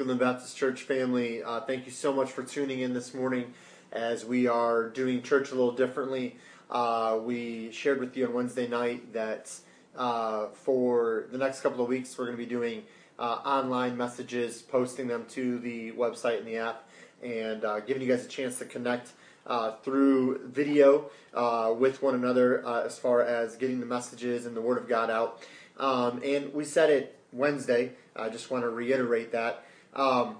Goodland Baptist Church family. Uh, thank you so much for tuning in this morning as we are doing church a little differently. Uh, we shared with you on Wednesday night that uh, for the next couple of weeks we're going to be doing uh, online messages, posting them to the website and the app, and uh, giving you guys a chance to connect uh, through video with one another as far as getting the messages and the Word of God out. Um, and we said it Wednesday. I just want to reiterate that. Um,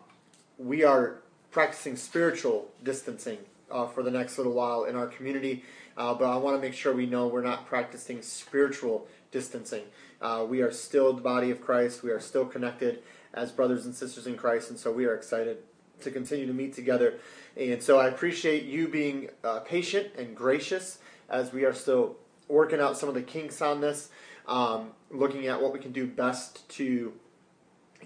we are practicing spiritual distancing uh, for the next little while in our community, uh, but I want to make sure we know we're not practicing spiritual distancing. Uh, we are still the body of Christ. We are still connected as brothers and sisters in Christ, and so we are excited to continue to meet together. And so I appreciate you being uh, patient and gracious as we are still working out some of the kinks on this, um, looking at what we can do best to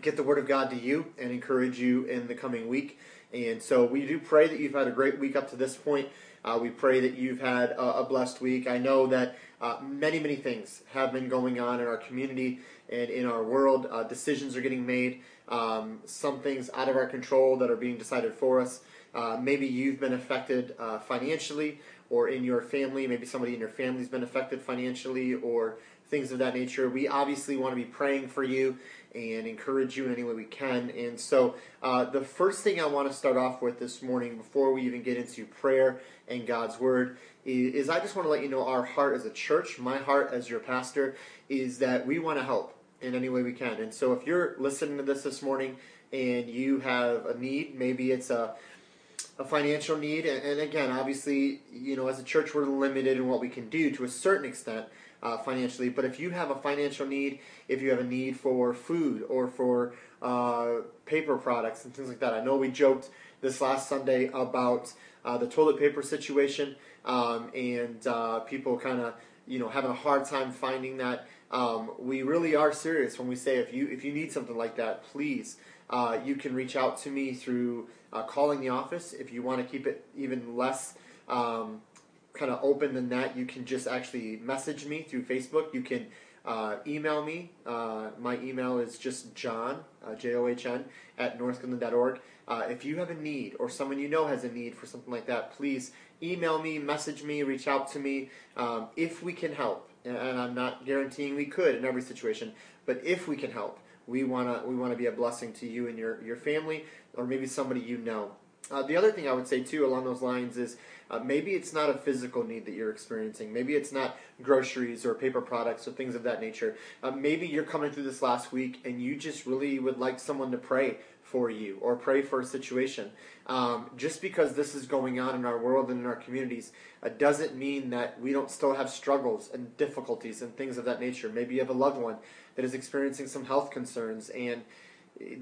get the Word of God to you and encourage you in the coming week. And so we do pray that you've had a great week up to this point. Uh, we pray that you've had a, a blessed week. I know that uh, many, many things have been going on in our community and in our world. Uh, decisions are getting made, um, some things out of our control that are being decided for us. Uh, maybe you've been affected uh, financially or in your family. Maybe somebody in your family's been affected financially or things of that nature. We obviously want to be praying for you and encourage you in any way we can. And so, uh, the first thing I want to start off with this morning, before we even get into prayer and God's Word, is, is I just want to let you know our heart as a church, my heart as your pastor, is that we want to help in any way we can. And so, if you're listening to this this morning and you have a need, maybe it's a a financial need, and, and again, obviously, you know, as a church, we're limited in what we can do to a certain extent uh, financially. But if you have a financial need, if you have a need for food or for uh, paper products and things like that, I know we joked this last Sunday about uh, the toilet paper situation um, and uh, people kind of you know having a hard time finding that. Um, we really are serious when we say if you if you need something like that, please. Uh, you can reach out to me through uh, calling the office. If you want to keep it even less um, kind of open than that, you can just actually message me through Facebook. You can uh, email me. Uh, my email is just john, uh, J-O-H-N, at northgoodland.org. Uh, if you have a need or someone you know has a need for something like that, please email me, message me, reach out to me um, if we can help. And I'm not guaranteeing we could in every situation, but if we can help, we want to we want to be a blessing to you and your, your family or maybe somebody you know. Uh, the other thing I would say too along those lines is uh, maybe it's not a physical need that you're experiencing. Maybe it's not groceries or paper products or things of that nature. Uh, maybe you're coming through this last week and you just really would like someone to pray for you or pray for a situation. Um, just because this is going on in our world and in our communities uh, doesn't mean that we don't still have struggles and difficulties and things of that nature. Maybe you have a loved one that is experiencing some health concerns and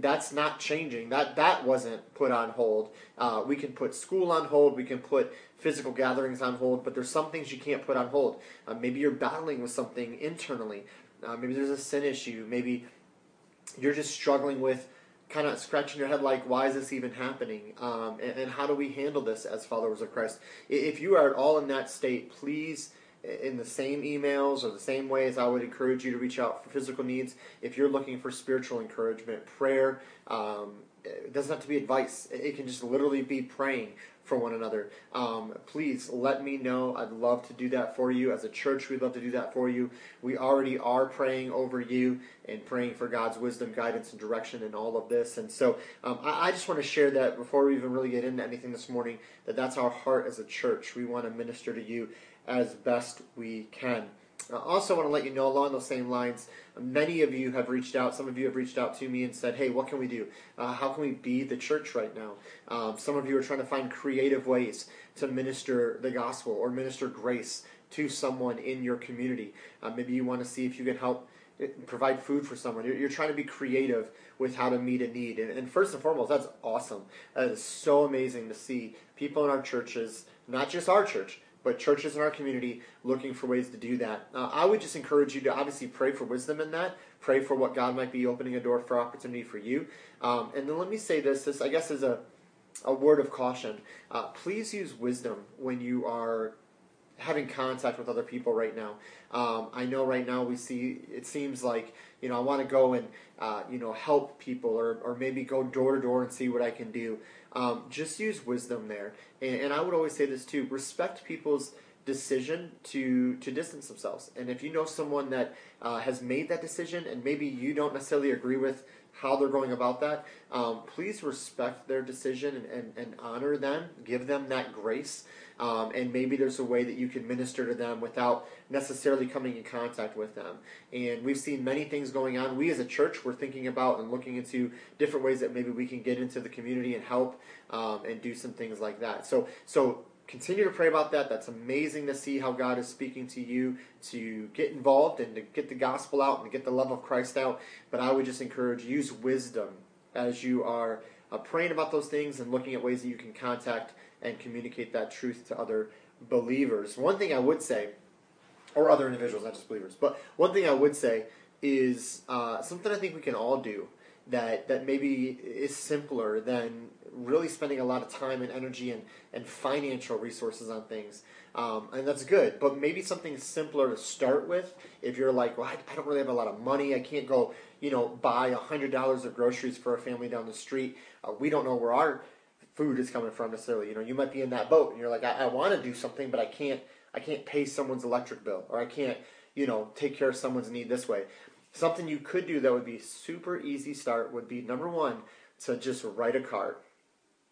that's not changing. That that wasn't put on hold. Uh, we can put school on hold. We can put physical gatherings on hold. But there's some things you can't put on hold. Uh, maybe you're battling with something internally. Uh, maybe there's a sin issue. Maybe you're just struggling with kind of scratching your head like, why is this even happening? Um, and, and how do we handle this as followers of Christ? If you are at all in that state, please in the same emails or the same ways, I would encourage you to reach out for physical needs. If you're looking for spiritual encouragement, prayer, um, it doesn't have to be advice. It can just literally be praying for one another. Um, please let me know. I'd love to do that for you. As a church, we'd love to do that for you. We already are praying over you and praying for God's wisdom, guidance, and direction in all of this. And so um, I, I, just want to share that before we even really get into anything this morning, that that's our heart as a church. We want to minister to you as best we can. I also want to let you know along those same lines, many of you have reached out, some of you have reached out to me and said, hey, what can we do? Uh, how can we be the church right now? Um, some of you are trying to find creative ways to minister the gospel or minister grace to someone in your community. Uh, maybe you want to see if you can help eh, provide food for someone. You're, you're, trying to be creative with how to meet a need. And, and first and foremost, that's awesome. That is so amazing to see people in our churches, not just our church, but churches in our community looking for ways to do that. Uh, I would just encourage you to obviously pray for wisdom in that. Pray for what God might be opening a door for opportunity for you. Um, and then let me say this: this I guess is a a word of caution. Uh, please use wisdom when you are having contact with other people right now. Um, I know right now we see it seems like you know, I want to go and, uh, you know, help people or, or maybe go door to door and see what I can do. Um, just use wisdom there. And, and I would always say this too respect people's decision to to distance themselves. And if you know someone that uh, has made that decision, and maybe you don't necessarily agree with how they're going about that, um, please respect their decision and, and, and, honor them. Give them that grace. Um, and maybe there's a way that you can minister to them without necessarily coming in contact with them. And we've seen many things going on. We as a church, we're thinking about and looking into different ways that maybe we can get into the community and help um, and do some things like that. So, so continue to pray about that. That's amazing to see how God is speaking to you to get involved and to get the gospel out and get the love of Christ out. But I would just encourage use wisdom as you are uh, praying about those things and looking at ways that you can contact and communicate that truth to other believers. One thing I would say, or other individuals, not just believers, but one thing I would say is uh, something I think we can all do that that maybe is simpler than really spending a lot of time and energy and, and financial resources on things. Um, and that's good, but maybe something simpler to start with. If you're like, well, I, I don't really have a lot of money, I can't go, you know, buy a hundred dollars of groceries for a family down the street. Uh, we don't know where our food is coming from necessarily. You know, you might be in that boat, and you're like, I, I want to do something, but I can't. I can't pay someone's electric bill, or I can't, you know, take care of someone's need this way. Something you could do that would be super easy start would be number one to just write a card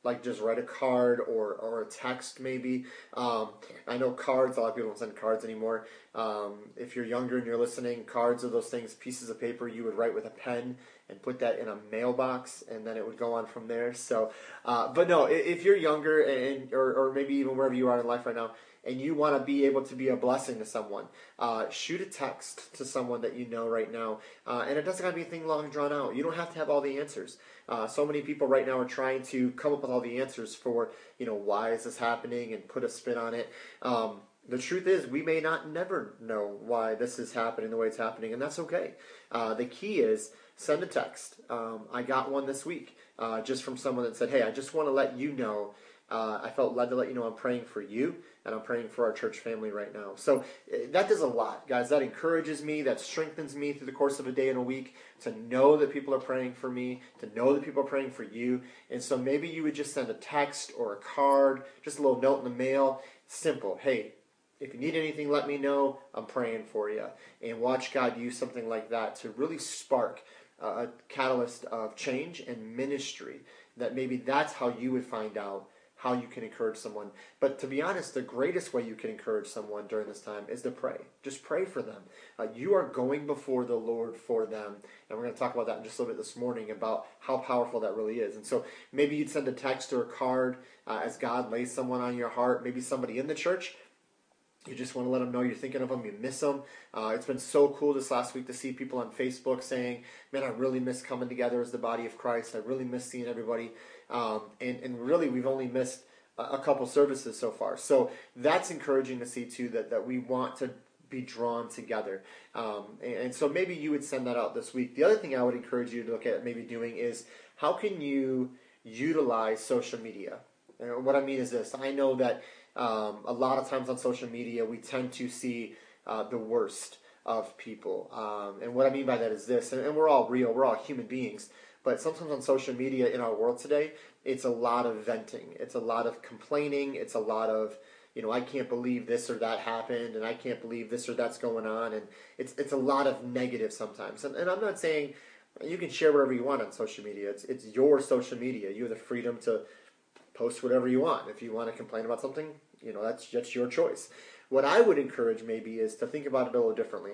like just write a card or, or a text maybe. Um, I know cards, a lot of people don't send cards anymore. Um, if you're younger and you're listening, cards are those things, pieces of paper you would write with a pen and put that in a mailbox and then it would go on from there. So, uh, but no, if you're younger and, or, or maybe even wherever you are in life right now, and you want to be able to be a blessing to someone, uh, shoot a text to someone that you know right now. Uh, and it doesn't have to be anything long drawn out. You don't have to have all the answers. Uh, so many people right now are trying to come up with all the answers for, you know, why is this happening and put a spin on it. Um, the truth is, we may not never know why this is happening the way it's happening, and that's okay. Uh, the key is send a text. Um, I got one this week uh, just from someone that said, Hey, I just want to let you know uh, I felt led to let you know I'm praying for you and I'm praying for our church family right now. So eh, that does a lot, guys. That encourages me, that strengthens me through the course of a day and a week to know that people are praying for me, to know that people are praying for you. And so maybe you would just send a text or a card, just a little note in the mail. Simple. Hey, if you need anything, let me know. I'm praying for you. And watch God use something like that to really spark a catalyst of change and ministry. That maybe that's how you would find out how you can encourage someone. But to be honest, the greatest way you can encourage someone during this time is to pray. Just pray for them. Uh, you are going before the Lord for them. And we're going to talk about that in just a little bit this morning about how powerful that really is. And so maybe you'd send a text or a card uh, as God lays someone on your heart, maybe somebody in the church. You just want to let them know you're thinking of them, you miss them. Uh, it's been so cool this last week to see people on Facebook saying, Man, I really miss coming together as the body of Christ. I really miss seeing everybody. Um, and, and really, we've only missed a, a couple services so far. So that's encouraging to see, too, that, that we want to be drawn together. Um, and, and, so maybe you would send that out this week. The other thing I would encourage you to look at maybe doing is how can you utilize social media? And what I mean is this I know that um, a lot of times on social media we tend to see uh, the worst of people. Um, and what I mean by that is this, and, and we're all real, we're all human beings. But sometimes on social media in our world today, it's a lot of venting. It's a lot of complaining. It's a lot of, you know, I can't believe this or that happened, and I can't believe this or that's going on, and it's it's a lot of negative sometimes. And, and I'm not saying you can share whatever you want on social media. It's it's your social media. You have the freedom to post whatever you want. If you want to complain about something, you know, that's that's your choice. What I would encourage maybe is to think about it a little differently.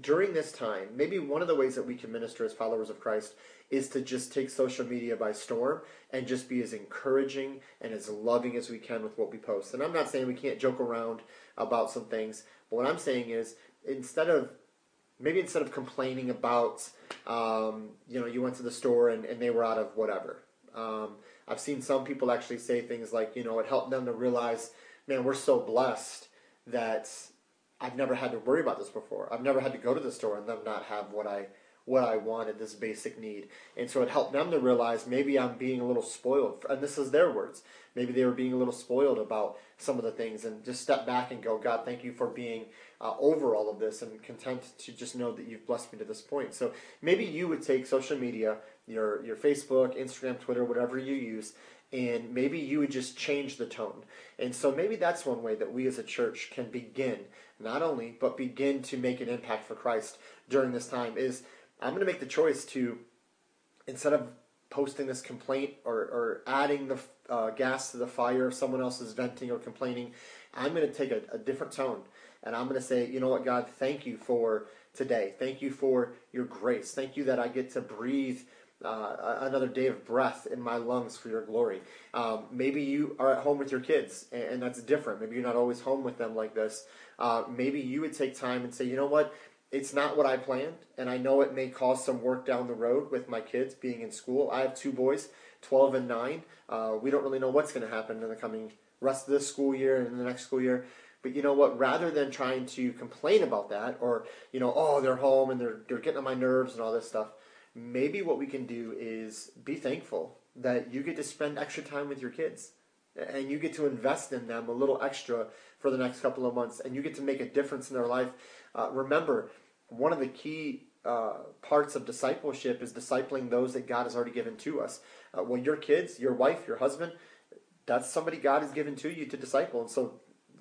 During this time, maybe one of the ways that we can minister as followers of Christ is to just take social media by storm and just be as encouraging and as loving as we can with what we post. And I'm not saying we can't joke around about some things, but what I'm saying is instead of maybe instead of complaining about um, you know you went to the store and, and they were out of whatever. Um, I've seen some people actually say things like you know it helped them to realize man we're so blessed that I've never had to worry about this before. I've never had to go to the store and them not have what I what I wanted, this basic need. And so it helped them to realize maybe I'm being a little spoiled. And this is their words. Maybe they were being a little spoiled about some of the things and just step back and go, God, thank you for being uh, over all of this and content to just know that you've blessed me to this point. So maybe you would take social media, your, your Facebook, Instagram, Twitter, whatever you use, and maybe you would just change the tone. And so maybe that's one way that we as a church can begin, not only, but begin to make an impact for Christ during this time is I'm going to make the choice to, instead of posting this complaint or, or adding the uh, gas to the fire if someone else is venting or complaining, I'm going to take a, a different tone. And I'm going to say, you know what, God, thank you for today. Thank you for your grace. Thank you that I get to breathe uh, another day of breath in my lungs for your glory. Um, maybe you are at home with your kids, and, and, that's different. Maybe you're not always home with them like this. Uh, maybe you would take time and say, you know what? It's not what I planned, and I know it may cause some work down the road with my kids being in school. I have two boys, 12 and 9. Uh, we don't really know what's going to happen in the coming rest of this school year and the next school year. But you know what? Rather than trying to complain about that, or you know, oh, they're home and they're they're getting on my nerves and all this stuff, maybe what we can do is be thankful that you get to spend extra time with your kids and you get to invest in them a little extra for the next couple of months and you get to make a difference in their life. Uh, remember, one of the key uh, parts of discipleship is discipling those that God has already given to us. Uh, well, your kids, your wife, your husband, that's somebody God has given to you to disciple. And so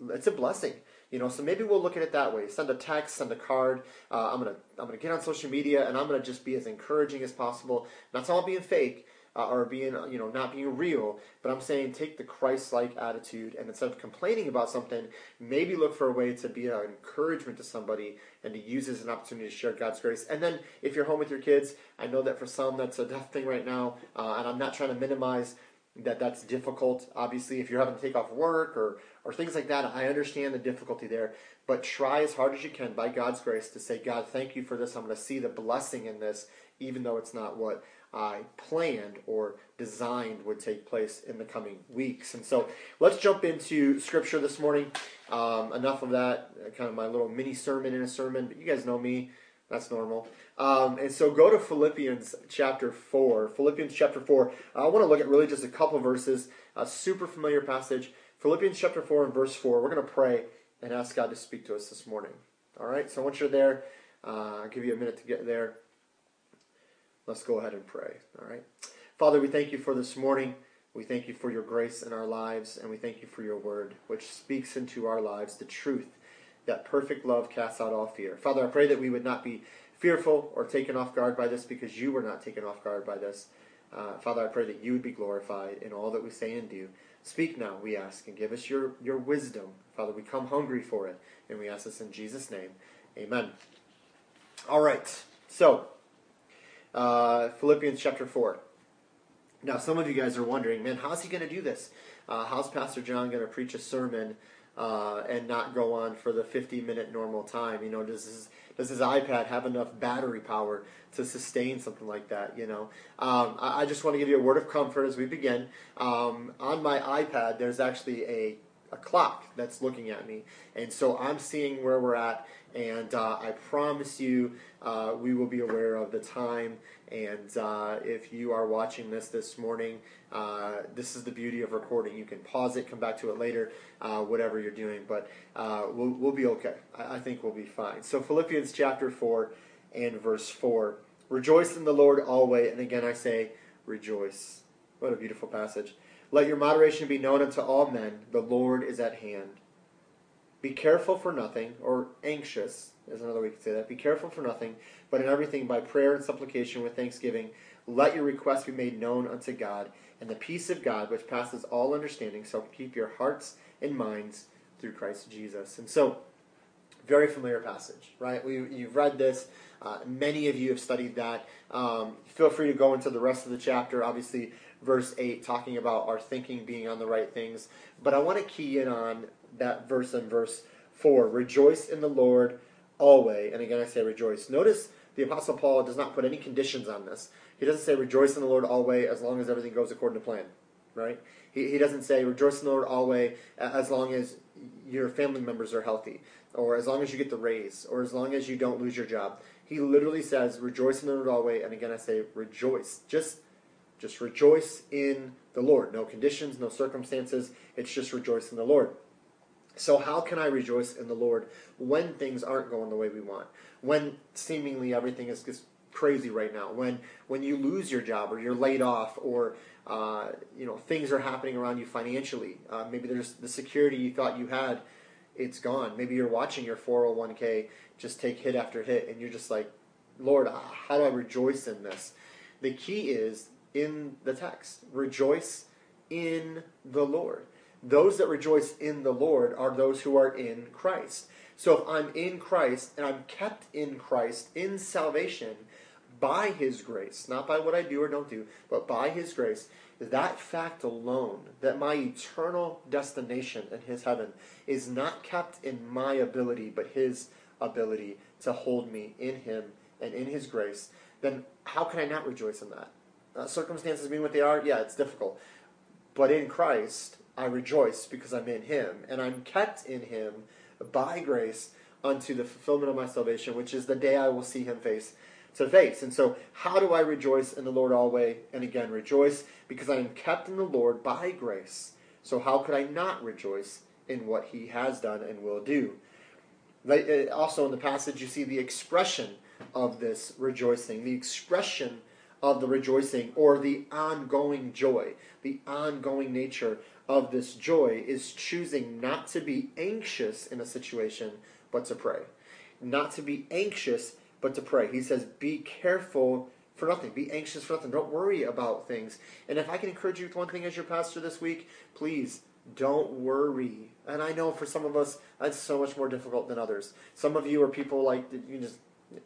it's a blessing. You know, so maybe we'll look at it that way. Send a text, send a card. Uh, I'm gonna I'm gonna get on social media and I'm gonna just be as encouraging as possible. Not all being fake uh, or being you know not being real, but I'm saying take the Christ-like attitude and instead of complaining about something, maybe look for a way to be an encouragement to somebody and to use as an opportunity to share God's grace. And then if you're home with your kids, I know that for some that's a tough thing right now, uh, and I'm not trying to minimize that that's difficult. Obviously, if you're having to take off work or, or things like that, I understand the difficulty there. But try as hard as you can, by God's grace, to say, God, thank you for this. I'm going to see the blessing in this, even though it's not what I planned or designed would take place in the coming weeks. And so let's jump into Scripture this morning. Um, enough of that, kind of my little mini sermon in a sermon. But you guys know me. That's normal. Um, and so go to Philippians chapter 4. Philippians chapter 4. I want to look at really just a couple verses, a super familiar passage. Philippians chapter 4 and verse 4. We're going to pray and ask God to speak to us this morning. All right? So once you're there, uh, I'll give you a minute to get there. Let's go ahead and pray. All right? Father, we thank you for this morning. We thank you for your grace in our lives, and we thank you for your word, which speaks into our lives the truth that perfect love casts out all fear. Father, I pray that we would not be fearful or taken off guard by this because you were not taken off guard by this. Uh, Father, I pray that you would be glorified in all that we say and do. Speak now, we ask, and give us your, your wisdom. Father, we come hungry for it, and we ask this in Jesus' name. Amen. All right, so uh, Philippians chapter 4. Now, some of you guys are wondering, man, how's he going to do this? Uh, how's Pastor John going to preach a sermon uh, and not go on for the 50 minute normal time? You know, does his, does his iPad have enough battery power to sustain something like that? You know, um, I, I, just want to give you a word of comfort as we begin. Um, on my iPad, there's actually a a clock that's looking at me, and so I'm seeing where we're at. And uh, I promise you, uh, we will be aware of the time. And uh, if you are watching this this morning, uh, this is the beauty of recording. You can pause it, come back to it later, uh, whatever you're doing. But uh, we'll, we'll be okay. I, I think we'll be fine. So Philippians chapter 4 and verse 4. Rejoice in the Lord always. And again, I say, rejoice. What a beautiful passage. Let your moderation be known unto all men. The Lord is at hand. Be careful for nothing, or anxious, is another way to say that. Be careful for nothing, but in everything by prayer and supplication with thanksgiving, let your requests be made known unto God, and the peace of God, which passes all understanding, shall keep your hearts and minds through Christ Jesus. And so, very familiar passage, right? We, you've read this. Uh, many of you have studied that. Um, feel free to go into the rest of the chapter. Obviously, verse 8, talking about our thinking being on the right things. But I want to key in on that verse in verse 4 Rejoice in the Lord always. And again, I say rejoice. Notice the Apostle Paul does not put any conditions on this. He doesn't say rejoice in the Lord always as long as everything goes according to plan, right? He, he doesn't say rejoice in the Lord always as long as your family members are healthy, or as long as you get the raise, or as long as you don't lose your job. He literally says, "Rejoice in the Lord always." And again, I say, "Rejoice." Just, just rejoice in the Lord. No conditions, no circumstances. It's just rejoice in the Lord. So, how can I rejoice in the Lord when things aren't going the way we want? When seemingly everything is just crazy right now? When when you lose your job or you're laid off or uh, you know things are happening around you financially? Uh, maybe there's the security you thought you had, it's gone. Maybe you're watching your 401k just take hit after hit, and you're just like, Lord, how do I rejoice in this? The key is in the text. Rejoice in the Lord. Those that rejoice in the Lord are those who are in Christ. So if I'm in Christ and I'm kept in Christ in salvation by His grace, not by what I do or don't do, but by His grace, that fact alone, that my eternal destination in His heaven is not kept in my ability, but His ability to hold me in Him and in His grace, then how can I not rejoice in that? Uh, circumstances being what they are, yeah, it's difficult. But in Christ, I rejoice because I'm in Him, and I'm kept in Him by grace unto the fulfillment of my salvation, which is the day I will see Him face to face. And so, how do I rejoice in the Lord always? And again, rejoice because I am kept in the Lord by grace. So, how could I not rejoice in what He has done and will do? Uh, also, in the passage, you see the expression of this rejoicing, the expression of the rejoicing or the ongoing joy, the ongoing nature of this joy is choosing not to be anxious in a situation, but to pray. Not to be anxious, but to pray. He says, Be careful for nothing. Be anxious for nothing. Don't worry about things. And if I can encourage you with one thing as your pastor this week, please don't worry. And I know for some of us, that's so much more difficult than others. Some of you are people like, you just,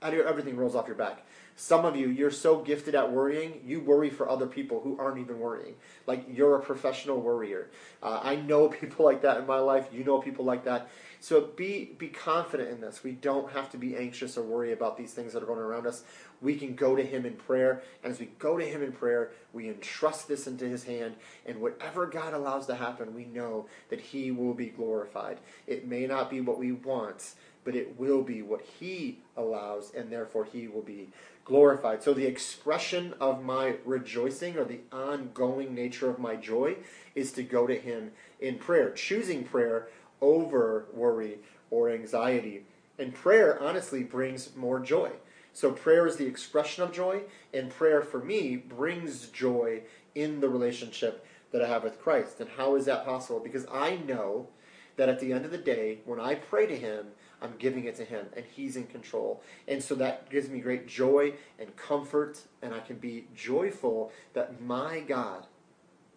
everything rolls off your back. Some of you, you're so gifted at worrying, you worry for other people who aren't even worrying. Like you're a professional worrier. Uh, I know people like that in my life. You know people like that. So be be confident in this. We don't have to be anxious or worry about these things that are going around us. We can go to Him in prayer, and as we go to Him in prayer, we entrust this into His hand, and whatever God allows to happen, we know that He will be glorified. It may not be what we want, but it will be what He allows, and therefore He will be glorified. So the expression of my rejoicing or the ongoing nature of my joy is to go to Him in prayer, choosing prayer over worry or anxiety. And prayer honestly brings more joy. So prayer is the expression of joy, and prayer for me brings joy in the relationship that I have with Christ. And how is that possible? Because I know that at the end of the day, when I pray to Him, I'm giving it to Him, and He's in control. And so that gives me great joy and comfort, and I can be joyful that my God,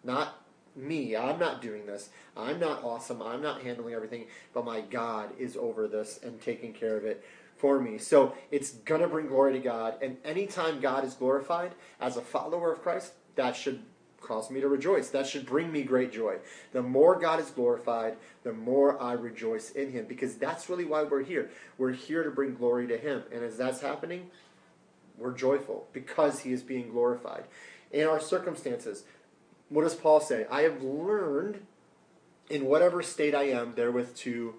not me, I'm not doing this, I'm not awesome, I'm not handling everything, but my God is over this and taking care of it for me. So it's going to bring glory to God. And anytime God is glorified as a follower of Christ, that should cause me to rejoice. That should bring me great joy. The more God is glorified, the more I rejoice in Him because that's really why we're here. We're here to bring glory to Him. And as that's happening, we're joyful because He is being glorified. In our circumstances, what does Paul say? I have learned in whatever state I am therewith to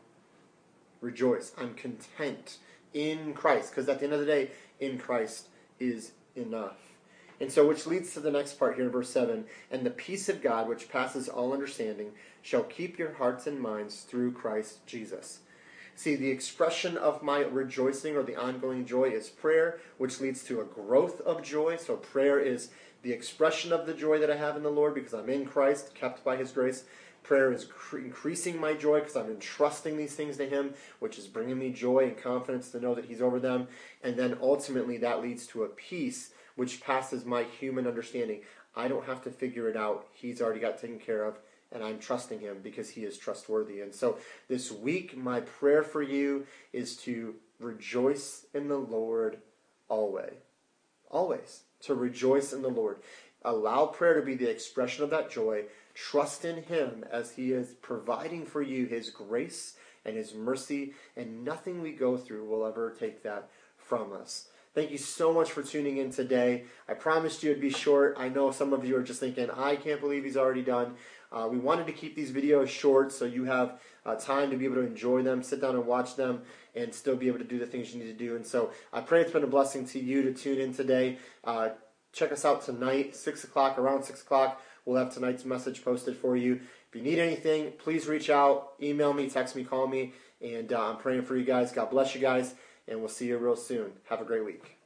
rejoice. I'm content in Christ because at the end of the day, in Christ is enough. And so, which leads to the next part here in verse 7 And the peace of God, which passes all understanding, shall keep your hearts and minds through Christ Jesus. See, the expression of my rejoicing or the ongoing joy is prayer, which leads to a growth of joy. So, prayer is the expression of the joy that I have in the Lord because I'm in Christ, kept by His grace. Prayer is cr- increasing my joy because I'm entrusting these things to Him, which is bringing me joy and confidence to know that He's over them. And then ultimately, that leads to a peace which passes my human understanding. I don't have to figure it out. He's already got taken care of, and I'm trusting Him because He is trustworthy. And so this week, my prayer for you is to rejoice in the Lord always. Always. To rejoice in the Lord. Allow prayer to be the expression of that joy. Trust in Him as He is providing for you His grace and His mercy, and nothing we go through will ever take that from us. Thank you so much for tuning in today. I promised you it'd be short. I know some of you are just thinking, I can't believe he's already done. Uh, we wanted to keep these videos short so you have uh, time to be able to enjoy them, sit down and watch them, and still be able to do the things you need to do. And so I pray it's been a blessing to you to tune in today. Uh, check us out tonight, 6 o'clock, around 6 o'clock. We'll have tonight's message posted for you. If you need anything, please reach out, email me, text me, call me, and uh, I'm praying for you guys. God bless you guys, and we'll see you real soon. Have a great week.